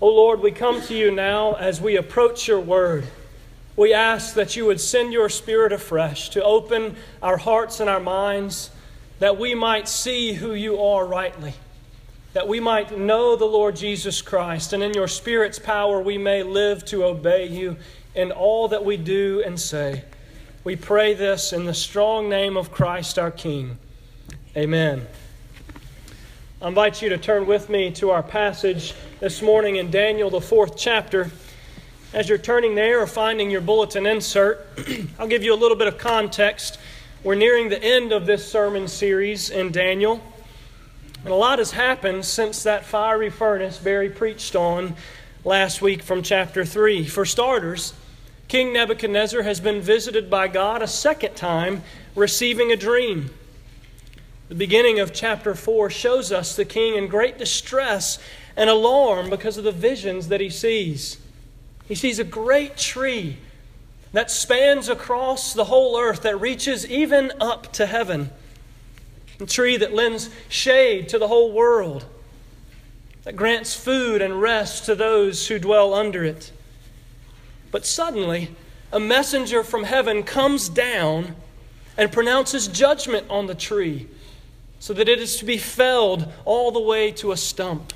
O Lord, we come to you now as we approach your word. We ask that you would send your spirit afresh to open our hearts and our minds, that we might see who you are rightly, that we might know the Lord Jesus Christ, and in your spirit's power we may live to obey you in all that we do and say. We pray this in the strong name of Christ our King. Amen. I invite you to turn with me to our passage this morning in Daniel, the fourth chapter. As you're turning there or finding your bulletin insert, I'll give you a little bit of context. We're nearing the end of this sermon series in Daniel. And a lot has happened since that fiery furnace Barry preached on last week from chapter 3. For starters, King Nebuchadnezzar has been visited by God a second time, receiving a dream. The beginning of chapter 4 shows us the king in great distress and alarm because of the visions that he sees. He sees a great tree that spans across the whole earth, that reaches even up to heaven. A tree that lends shade to the whole world, that grants food and rest to those who dwell under it. But suddenly, a messenger from heaven comes down and pronounces judgment on the tree so that it is to be felled all the way to a stump.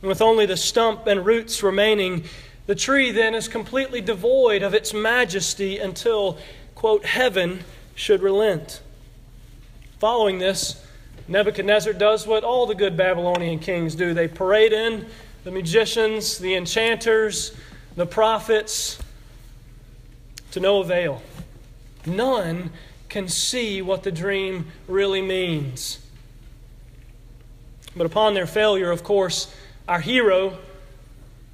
And with only the stump and roots remaining, the tree then is completely devoid of its majesty until, quote, heaven should relent. Following this, Nebuchadnezzar does what all the good Babylonian kings do they parade in the magicians, the enchanters, the prophets to no avail. None can see what the dream really means. But upon their failure, of course, our hero,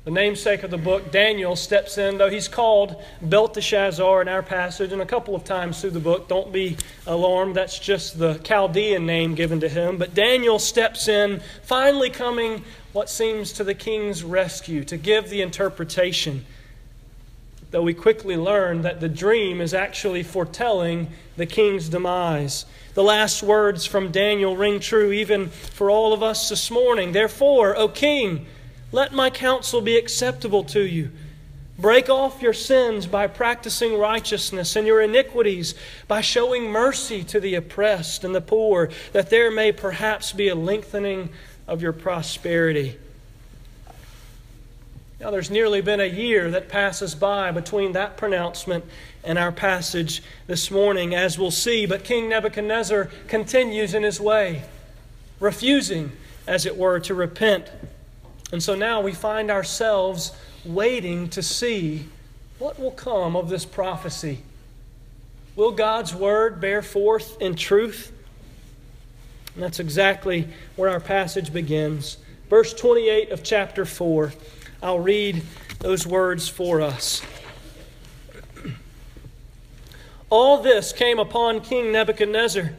the namesake of the book, Daniel, steps in, though he's called Belteshazzar in our passage and a couple of times through the book. Don't be alarmed, that's just the Chaldean name given to him. But Daniel steps in, finally coming what seems to the king's rescue to give the interpretation though we quickly learn that the dream is actually foretelling the king's demise. The last words from Daniel ring true even for all of us this morning. Therefore, O king, let my counsel be acceptable to you. Break off your sins by practicing righteousness and your iniquities by showing mercy to the oppressed and the poor, that there may perhaps be a lengthening of your prosperity. Now, there's nearly been a year that passes by between that pronouncement and our passage this morning, as we'll see. But King Nebuchadnezzar continues in his way, refusing, as it were, to repent. And so now we find ourselves waiting to see what will come of this prophecy. Will God's word bear forth in truth? And that's exactly where our passage begins. Verse 28 of chapter 4. I'll read those words for us. All this came upon King Nebuchadnezzar.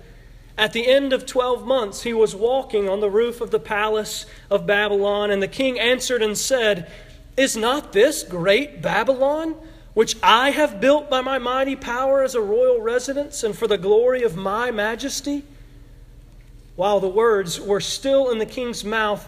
At the end of twelve months, he was walking on the roof of the palace of Babylon, and the king answered and said, Is not this great Babylon, which I have built by my mighty power as a royal residence and for the glory of my majesty? While the words were still in the king's mouth,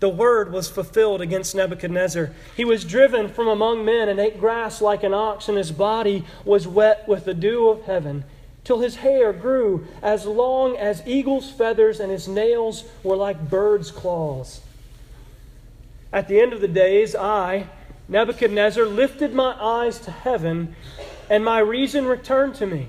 the word was fulfilled against Nebuchadnezzar. He was driven from among men and ate grass like an ox, and his body was wet with the dew of heaven, till his hair grew as long as eagle's feathers, and his nails were like bird's claws. At the end of the days, I, Nebuchadnezzar, lifted my eyes to heaven, and my reason returned to me.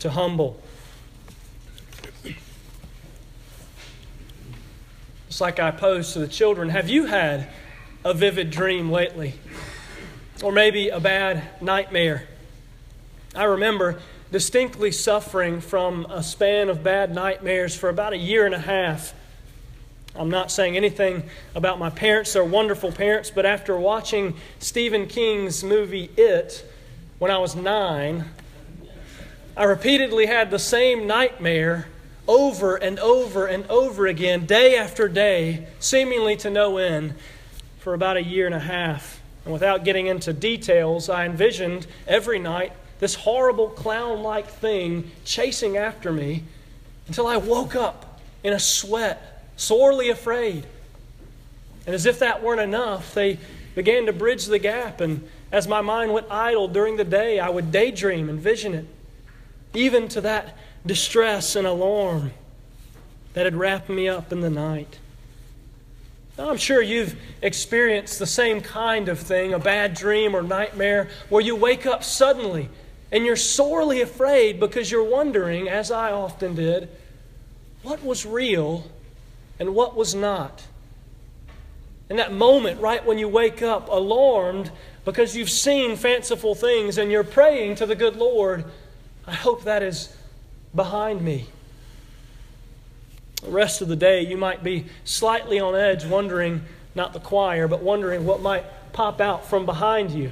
to humble. It's like I posed to the children Have you had a vivid dream lately? Or maybe a bad nightmare? I remember distinctly suffering from a span of bad nightmares for about a year and a half. I'm not saying anything about my parents, they're wonderful parents, but after watching Stephen King's movie It when I was nine, I repeatedly had the same nightmare over and over and over again, day after day, seemingly to no end, for about a year and a half. And without getting into details, I envisioned every night this horrible clown like thing chasing after me until I woke up in a sweat, sorely afraid. And as if that weren't enough, they began to bridge the gap. And as my mind went idle during the day, I would daydream and vision it even to that distress and alarm that had wrapped me up in the night. Now, I'm sure you've experienced the same kind of thing a bad dream or nightmare where you wake up suddenly and you're sorely afraid because you're wondering, as I often did, what was real and what was not. In that moment, right when you wake up, alarmed because you've seen fanciful things and you're praying to the good Lord I hope that is behind me. The rest of the day, you might be slightly on edge, wondering, not the choir, but wondering what might pop out from behind you.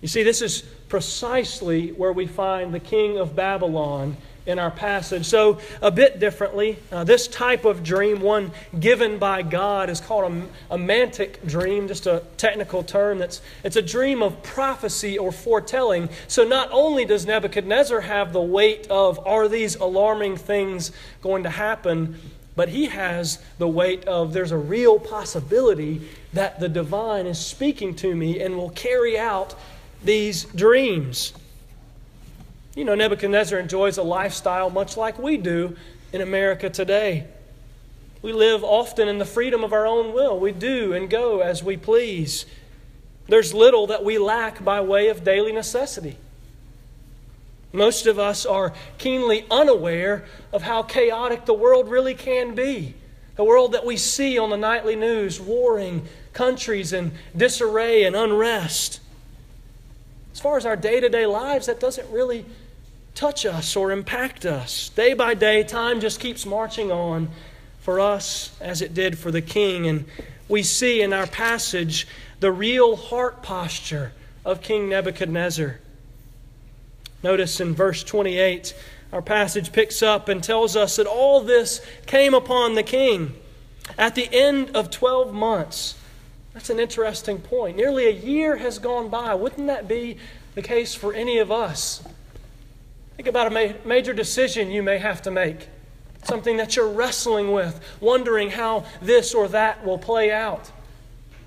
You see, this is precisely where we find the king of Babylon in our passage. So, a bit differently, uh, this type of dream, one given by God, is called a, a mantic dream, just a technical term. That's, it's a dream of prophecy or foretelling. So, not only does Nebuchadnezzar have the weight of, are these alarming things going to happen? But he has the weight of, there's a real possibility that the divine is speaking to me and will carry out these dreams. You know, Nebuchadnezzar enjoys a lifestyle much like we do in America today. We live often in the freedom of our own will. We do and go as we please. There's little that we lack by way of daily necessity. Most of us are keenly unaware of how chaotic the world really can be. The world that we see on the nightly news, warring countries and disarray and unrest. As far as our day to day lives, that doesn't really touch us or impact us. Day by day, time just keeps marching on for us as it did for the king. And we see in our passage the real heart posture of King Nebuchadnezzar. Notice in verse 28, our passage picks up and tells us that all this came upon the king at the end of 12 months. That's an interesting point. Nearly a year has gone by. Wouldn't that be the case for any of us? Think about a ma- major decision you may have to make, something that you're wrestling with, wondering how this or that will play out.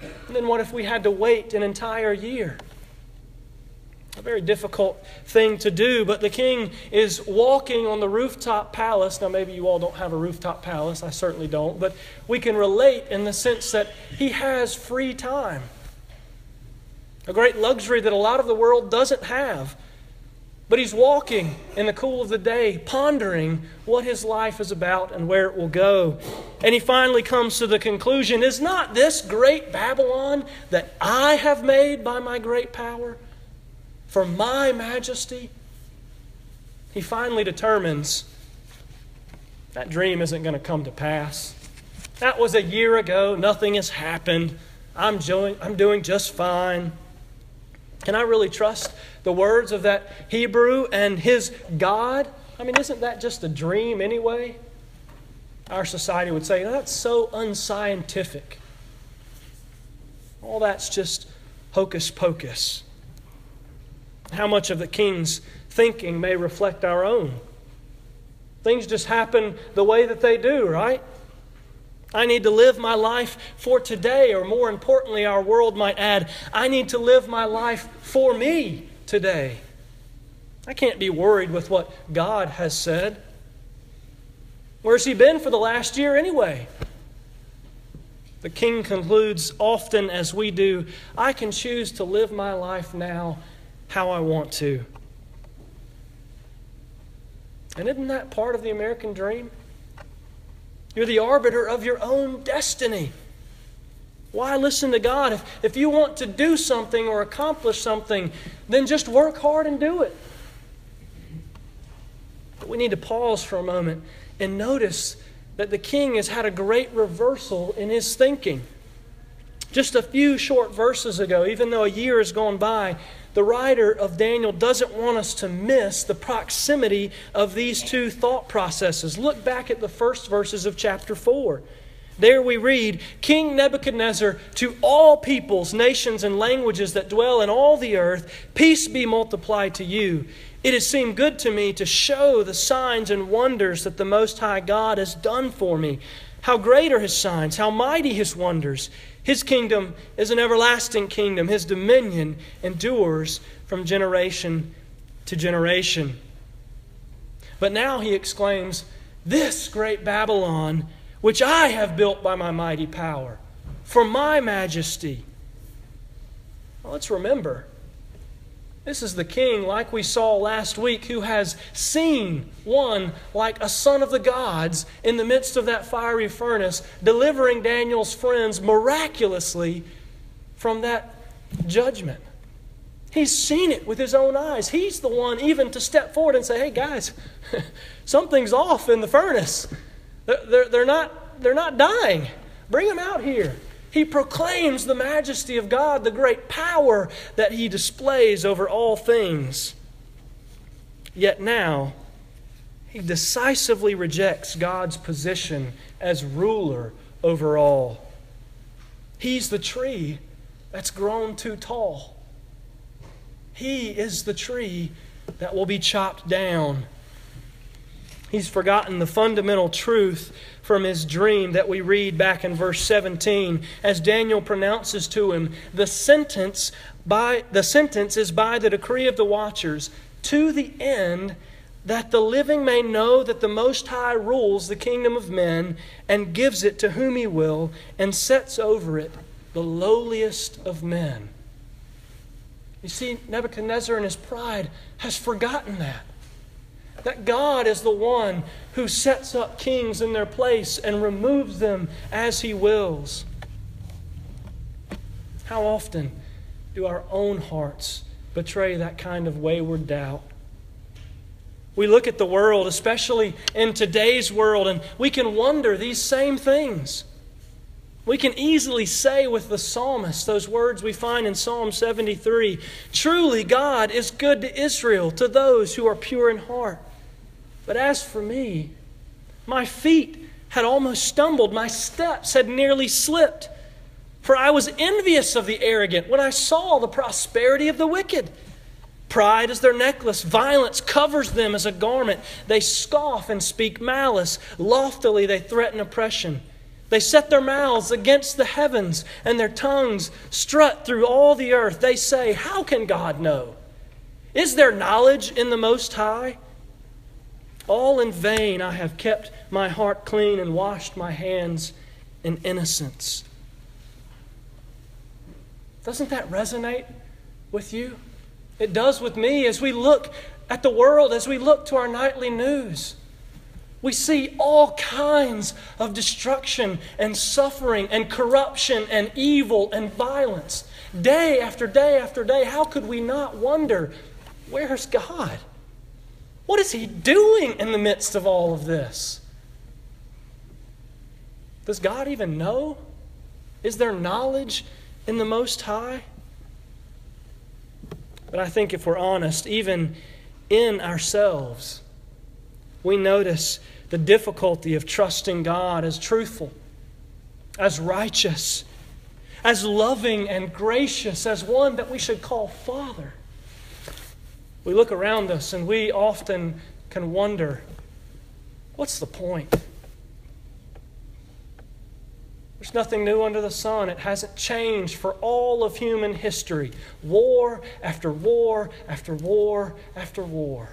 And then what if we had to wait an entire year? A very difficult thing to do, but the king is walking on the rooftop palace. Now, maybe you all don't have a rooftop palace, I certainly don't, but we can relate in the sense that he has free time. A great luxury that a lot of the world doesn't have. But he's walking in the cool of the day, pondering what his life is about and where it will go. And he finally comes to the conclusion Is not this great Babylon that I have made by my great power for my majesty? He finally determines that dream isn't going to come to pass. That was a year ago. Nothing has happened. I'm doing, I'm doing just fine. Can I really trust the words of that Hebrew and his God? I mean, isn't that just a dream anyway? Our society would say, oh, that's so unscientific. All that's just hocus pocus. how much of the king's thinking may reflect our own. Things just happen the way that they do, right? I need to live my life for today, or more importantly, our world might add, I need to live my life for me today. I can't be worried with what God has said. Where's He been for the last year anyway? The king concludes often as we do I can choose to live my life now how I want to. And isn't that part of the American dream? You're the arbiter of your own destiny. Why listen to God? If, if you want to do something or accomplish something, then just work hard and do it. But we need to pause for a moment and notice that the king has had a great reversal in his thinking. Just a few short verses ago, even though a year has gone by, the writer of Daniel doesn't want us to miss the proximity of these two thought processes. Look back at the first verses of chapter 4. There we read King Nebuchadnezzar, to all peoples, nations, and languages that dwell in all the earth, peace be multiplied to you. It has seemed good to me to show the signs and wonders that the Most High God has done for me. How great are his signs, how mighty his wonders. His kingdom is an everlasting kingdom, his dominion endures from generation to generation. But now he exclaims, This great Babylon, which I have built by my mighty power, for my majesty. Well, let's remember this is the king, like we saw last week, who has seen one like a son of the gods in the midst of that fiery furnace, delivering Daniel's friends miraculously from that judgment. He's seen it with his own eyes. He's the one even to step forward and say, hey, guys, something's off in the furnace. They're, they're, not, they're not dying. Bring them out here. He proclaims the majesty of God, the great power that he displays over all things. Yet now, he decisively rejects God's position as ruler over all. He's the tree that's grown too tall. He is the tree that will be chopped down. He's forgotten the fundamental truth from his dream that we read back in verse 17 as Daniel pronounces to him the sentence by the sentence is by the decree of the watchers to the end that the living may know that the most high rules the kingdom of men and gives it to whom he will and sets over it the lowliest of men. You see Nebuchadnezzar in his pride has forgotten that. That God is the one who sets up kings in their place and removes them as he wills. How often do our own hearts betray that kind of wayward doubt? We look at the world, especially in today's world, and we can wonder these same things. We can easily say with the psalmist those words we find in Psalm 73 Truly, God is good to Israel, to those who are pure in heart. But as for me, my feet had almost stumbled, my steps had nearly slipped. For I was envious of the arrogant when I saw the prosperity of the wicked. Pride is their necklace, violence covers them as a garment. They scoff and speak malice, loftily they threaten oppression. They set their mouths against the heavens, and their tongues strut through all the earth. They say, How can God know? Is there knowledge in the Most High? All in vain I have kept my heart clean and washed my hands in innocence. Doesn't that resonate with you? It does with me as we look at the world, as we look to our nightly news. We see all kinds of destruction and suffering and corruption and evil and violence. Day after day after day, how could we not wonder, where's God? What is he doing in the midst of all of this? Does God even know? Is there knowledge in the Most High? But I think if we're honest, even in ourselves, we notice the difficulty of trusting God as truthful, as righteous, as loving and gracious, as one that we should call Father. We look around us and we often can wonder what's the point? There's nothing new under the sun. It hasn't changed for all of human history. War after war after war after war.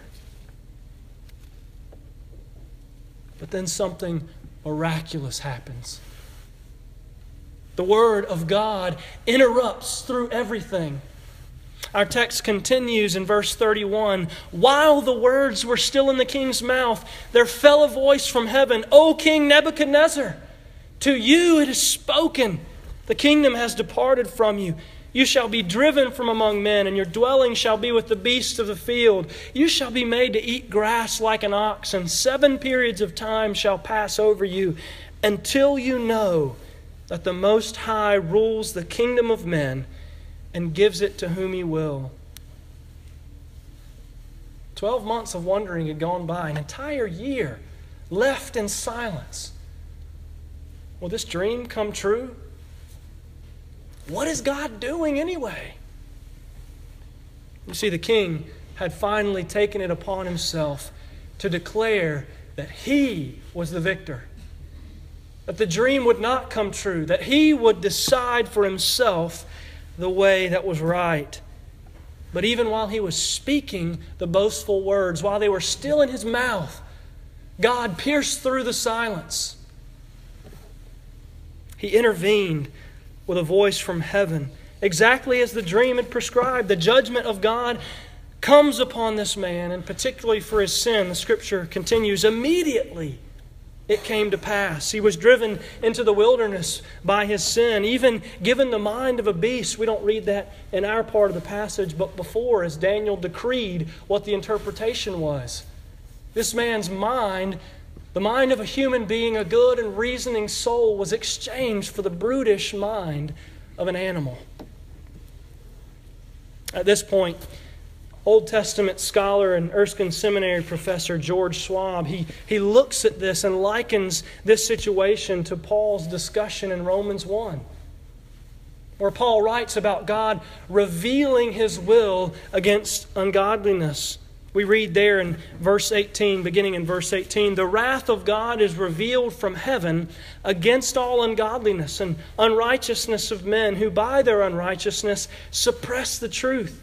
But then something miraculous happens. The Word of God interrupts through everything. Our text continues in verse 31 While the words were still in the king's mouth, there fell a voice from heaven O King Nebuchadnezzar, to you it is spoken. The kingdom has departed from you. You shall be driven from among men, and your dwelling shall be with the beasts of the field. You shall be made to eat grass like an ox, and seven periods of time shall pass over you until you know that the Most High rules the kingdom of men and gives it to whom he will. Twelve months of wandering had gone by, an entire year left in silence. Will this dream come true? What is God doing anyway? You see, the king had finally taken it upon himself to declare that he was the victor that the dream would not come true, that he would decide for himself the way that was right. But even while he was speaking the boastful words, while they were still in his mouth, God pierced through the silence. He intervened with a voice from heaven, exactly as the dream had prescribed. The judgment of God comes upon this man, and particularly for his sin, the scripture continues immediately it came to pass. He was driven into the wilderness by his sin, even given the mind of a beast. We don't read that in our part of the passage, but before, as Daniel decreed what the interpretation was. This man's mind, the mind of a human being, a good and reasoning soul, was exchanged for the brutish mind of an animal. At this point, Old Testament scholar and Erskine Seminary professor George Schwab, he, he looks at this and likens this situation to Paul's discussion in Romans 1, where Paul writes about God revealing his will against ungodliness. We read there in verse 18, beginning in verse 18, the wrath of God is revealed from heaven against all ungodliness and unrighteousness of men who by their unrighteousness suppress the truth.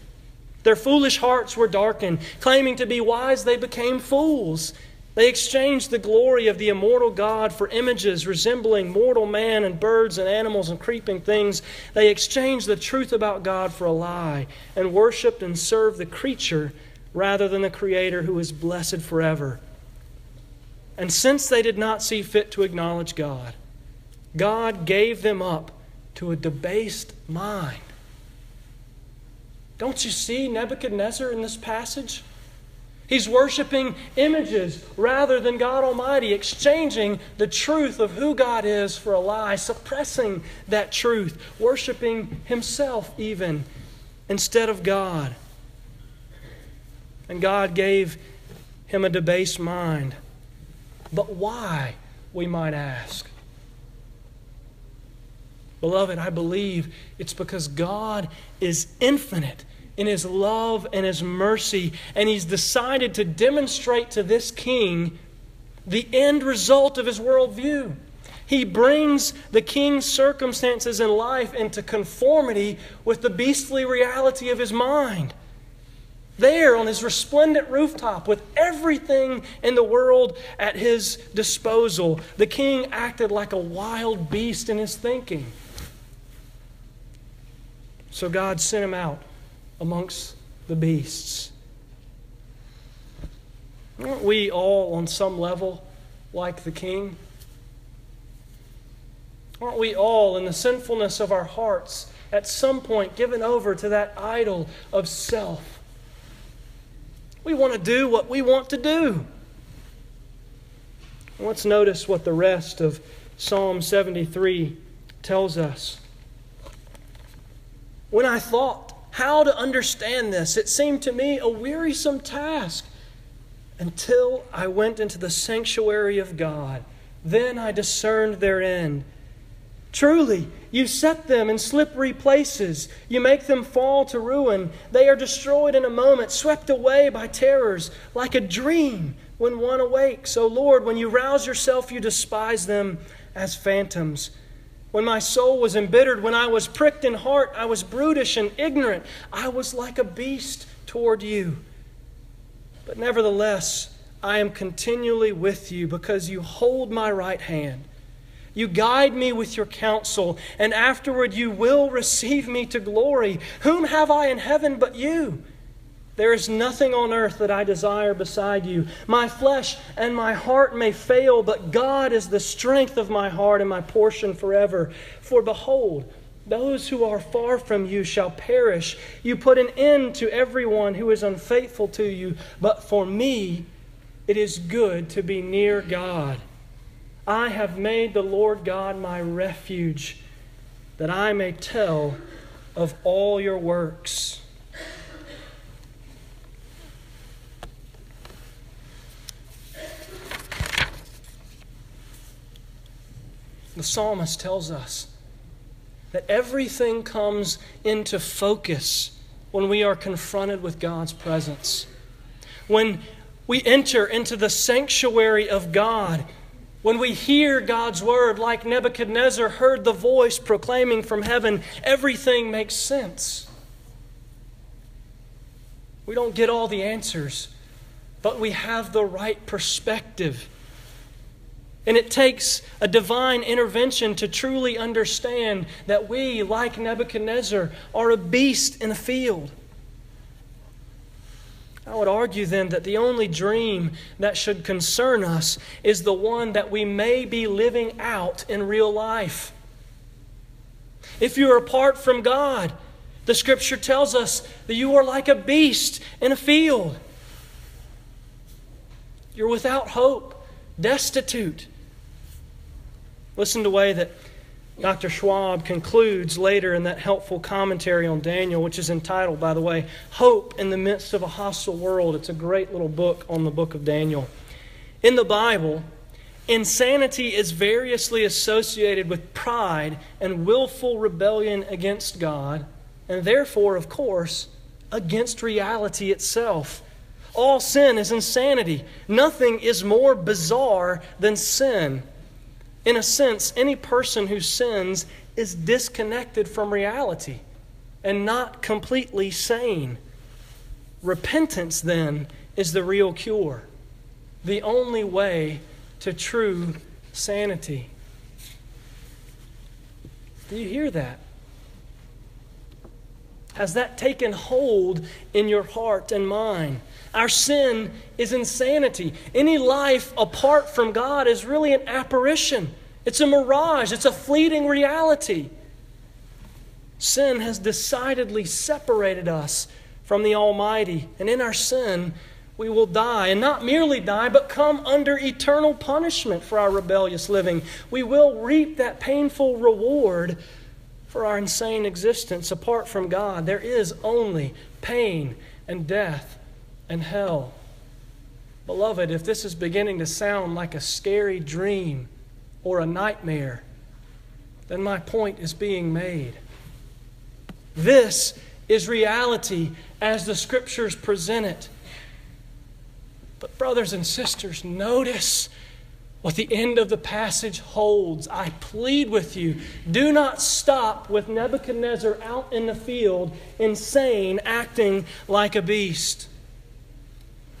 Their foolish hearts were darkened. Claiming to be wise, they became fools. They exchanged the glory of the immortal God for images resembling mortal man and birds and animals and creeping things. They exchanged the truth about God for a lie and worshiped and served the creature rather than the Creator who is blessed forever. And since they did not see fit to acknowledge God, God gave them up to a debased mind don't you see Nebuchadnezzar in this passage? He's worshiping images rather than God Almighty, exchanging the truth of who God is for a lie, suppressing that truth, worshiping himself even instead of God. And God gave him a debased mind. But why, we might ask? Beloved, I believe it's because God is infinite in his love and his mercy, and he's decided to demonstrate to this king the end result of his worldview. He brings the king's circumstances in life into conformity with the beastly reality of his mind. There on his resplendent rooftop, with everything in the world at his disposal, the king acted like a wild beast in his thinking. So God sent him out amongst the beasts. Aren't we all, on some level, like the king? Aren't we all, in the sinfulness of our hearts, at some point given over to that idol of self? We want to do what we want to do. Let's notice what the rest of Psalm 73 tells us. When I thought how to understand this, it seemed to me a wearisome task until I went into the sanctuary of God. Then I discerned their end. Truly, you set them in slippery places. You make them fall to ruin. They are destroyed in a moment, swept away by terrors, like a dream when one awakes. O Lord, when you rouse yourself, you despise them as phantoms. When my soul was embittered, when I was pricked in heart, I was brutish and ignorant. I was like a beast toward you. But nevertheless, I am continually with you because you hold my right hand. You guide me with your counsel, and afterward you will receive me to glory. Whom have I in heaven but you? There is nothing on earth that I desire beside you. My flesh and my heart may fail, but God is the strength of my heart and my portion forever. For behold, those who are far from you shall perish. You put an end to everyone who is unfaithful to you. But for me, it is good to be near God. I have made the Lord God my refuge, that I may tell of all your works. The psalmist tells us that everything comes into focus when we are confronted with God's presence. When we enter into the sanctuary of God, when we hear God's word, like Nebuchadnezzar heard the voice proclaiming from heaven, everything makes sense. We don't get all the answers, but we have the right perspective. And it takes a divine intervention to truly understand that we, like Nebuchadnezzar, are a beast in a field. I would argue then that the only dream that should concern us is the one that we may be living out in real life. If you are apart from God, the scripture tells us that you are like a beast in a field. You're without hope, destitute. Listen to the way that Dr. Schwab concludes later in that helpful commentary on Daniel, which is entitled, by the way, Hope in the Midst of a Hostile World. It's a great little book on the book of Daniel. In the Bible, insanity is variously associated with pride and willful rebellion against God, and therefore, of course, against reality itself. All sin is insanity. Nothing is more bizarre than sin. In a sense, any person who sins is disconnected from reality and not completely sane. Repentance, then, is the real cure, the only way to true sanity. Do you hear that? Has that taken hold in your heart and mind? Our sin is insanity. Any life apart from God is really an apparition, it's a mirage, it's a fleeting reality. Sin has decidedly separated us from the Almighty, and in our sin, we will die. And not merely die, but come under eternal punishment for our rebellious living. We will reap that painful reward for our insane existence apart from God. There is only pain and death and hell. Beloved, if this is beginning to sound like a scary dream or a nightmare, then my point is being made. This is reality as the scriptures present it. But, brothers and sisters, notice what the end of the passage holds. I plead with you do not stop with Nebuchadnezzar out in the field, insane, acting like a beast.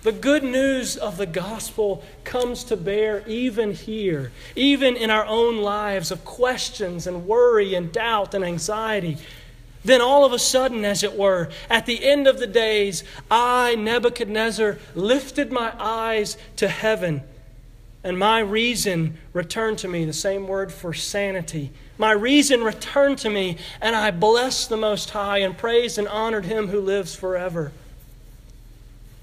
The good news of the gospel comes to bear even here, even in our own lives of questions and worry and doubt and anxiety. Then, all of a sudden, as it were, at the end of the days, I, Nebuchadnezzar, lifted my eyes to heaven, and my reason returned to me the same word for sanity. My reason returned to me, and I blessed the Most High and praised and honored Him who lives forever.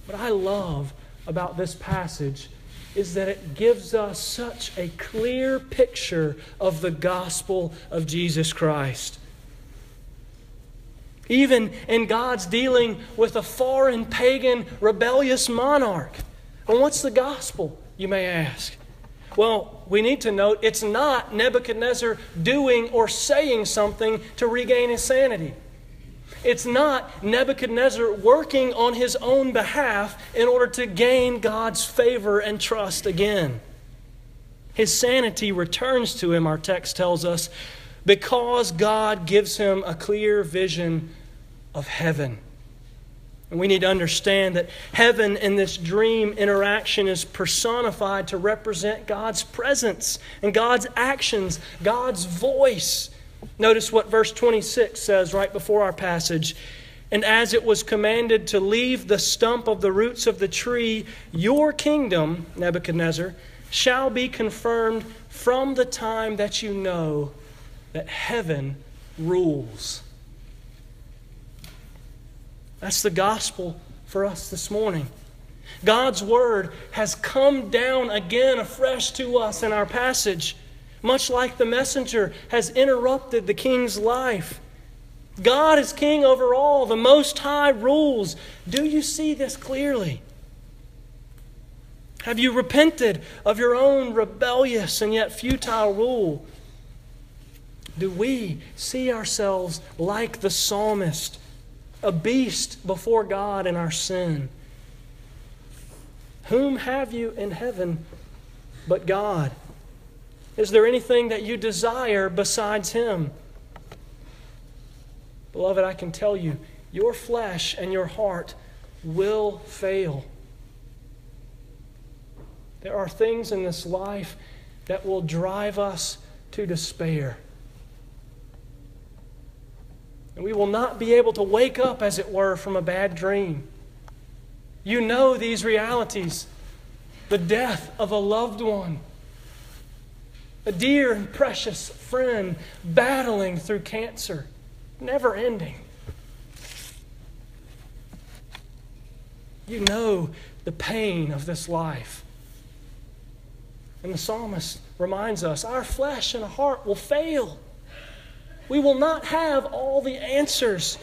What I love about this passage is that it gives us such a clear picture of the gospel of Jesus Christ. Even in God's dealing with a foreign, pagan, rebellious monarch. And what's the gospel, you may ask? Well, we need to note it's not Nebuchadnezzar doing or saying something to regain his sanity. It's not Nebuchadnezzar working on his own behalf in order to gain God's favor and trust again. His sanity returns to him, our text tells us, because God gives him a clear vision of heaven. And we need to understand that heaven in this dream interaction is personified to represent God's presence and God's actions, God's voice. Notice what verse 26 says right before our passage. And as it was commanded to leave the stump of the roots of the tree, your kingdom, Nebuchadnezzar, shall be confirmed from the time that you know that heaven rules. That's the gospel for us this morning. God's word has come down again afresh to us in our passage, much like the messenger has interrupted the king's life. God is king over all, the Most High rules. Do you see this clearly? Have you repented of your own rebellious and yet futile rule? Do we see ourselves like the psalmist? A beast before God in our sin. Whom have you in heaven but God? Is there anything that you desire besides Him? Beloved, I can tell you, your flesh and your heart will fail. There are things in this life that will drive us to despair. And we will not be able to wake up, as it were, from a bad dream. You know these realities the death of a loved one, a dear and precious friend battling through cancer, never ending. You know the pain of this life. And the psalmist reminds us our flesh and heart will fail. We will not have all the answers.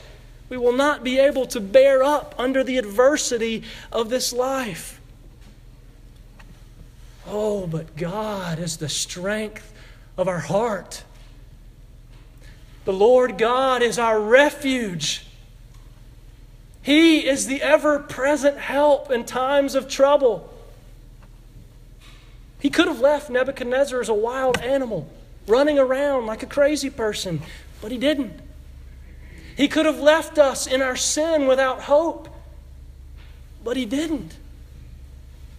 We will not be able to bear up under the adversity of this life. Oh, but God is the strength of our heart. The Lord God is our refuge. He is the ever present help in times of trouble. He could have left Nebuchadnezzar as a wild animal running around like a crazy person, but he didn't. He could have left us in our sin without hope, but he didn't.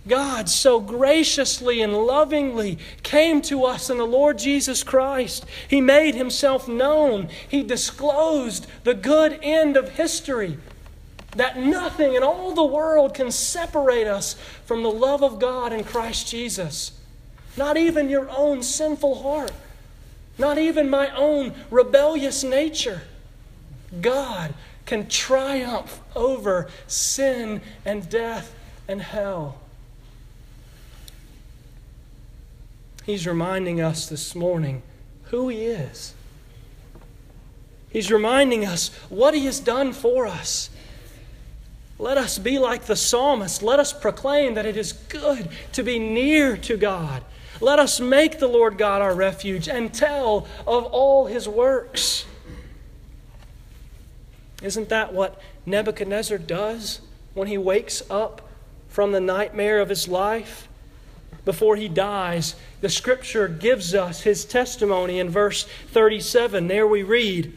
God so graciously and lovingly came to us in the Lord Jesus Christ. He made himself known. He disclosed the good end of history that nothing in all the world can separate us from the love of God in Christ Jesus. Not even your own sinful heart. Not even my own rebellious nature. God can triumph over sin and death and hell. He's reminding us this morning who He is. He's reminding us what He has done for us. Let us be like the psalmist. Let us proclaim that it is good to be near to God let us make the Lord God our refuge and tell of all his works. Isn't that what Nebuchadnezzar does when he wakes up from the nightmare of his life? Before he dies, the scripture gives us his testimony in verse 37. There we read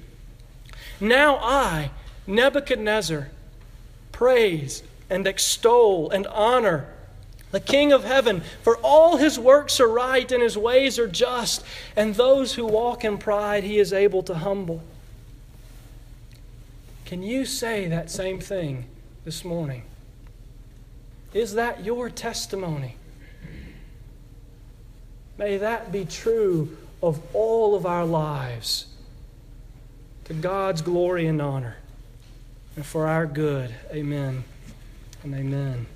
Now I, Nebuchadnezzar, praise and extol and honor the King of heaven, for all his works are right and his ways are just, and those who walk in pride he is able to humble. Can you say that same thing this morning? Is that your testimony? May that be true of all of our lives to God's glory and honor and for our good. Amen and amen.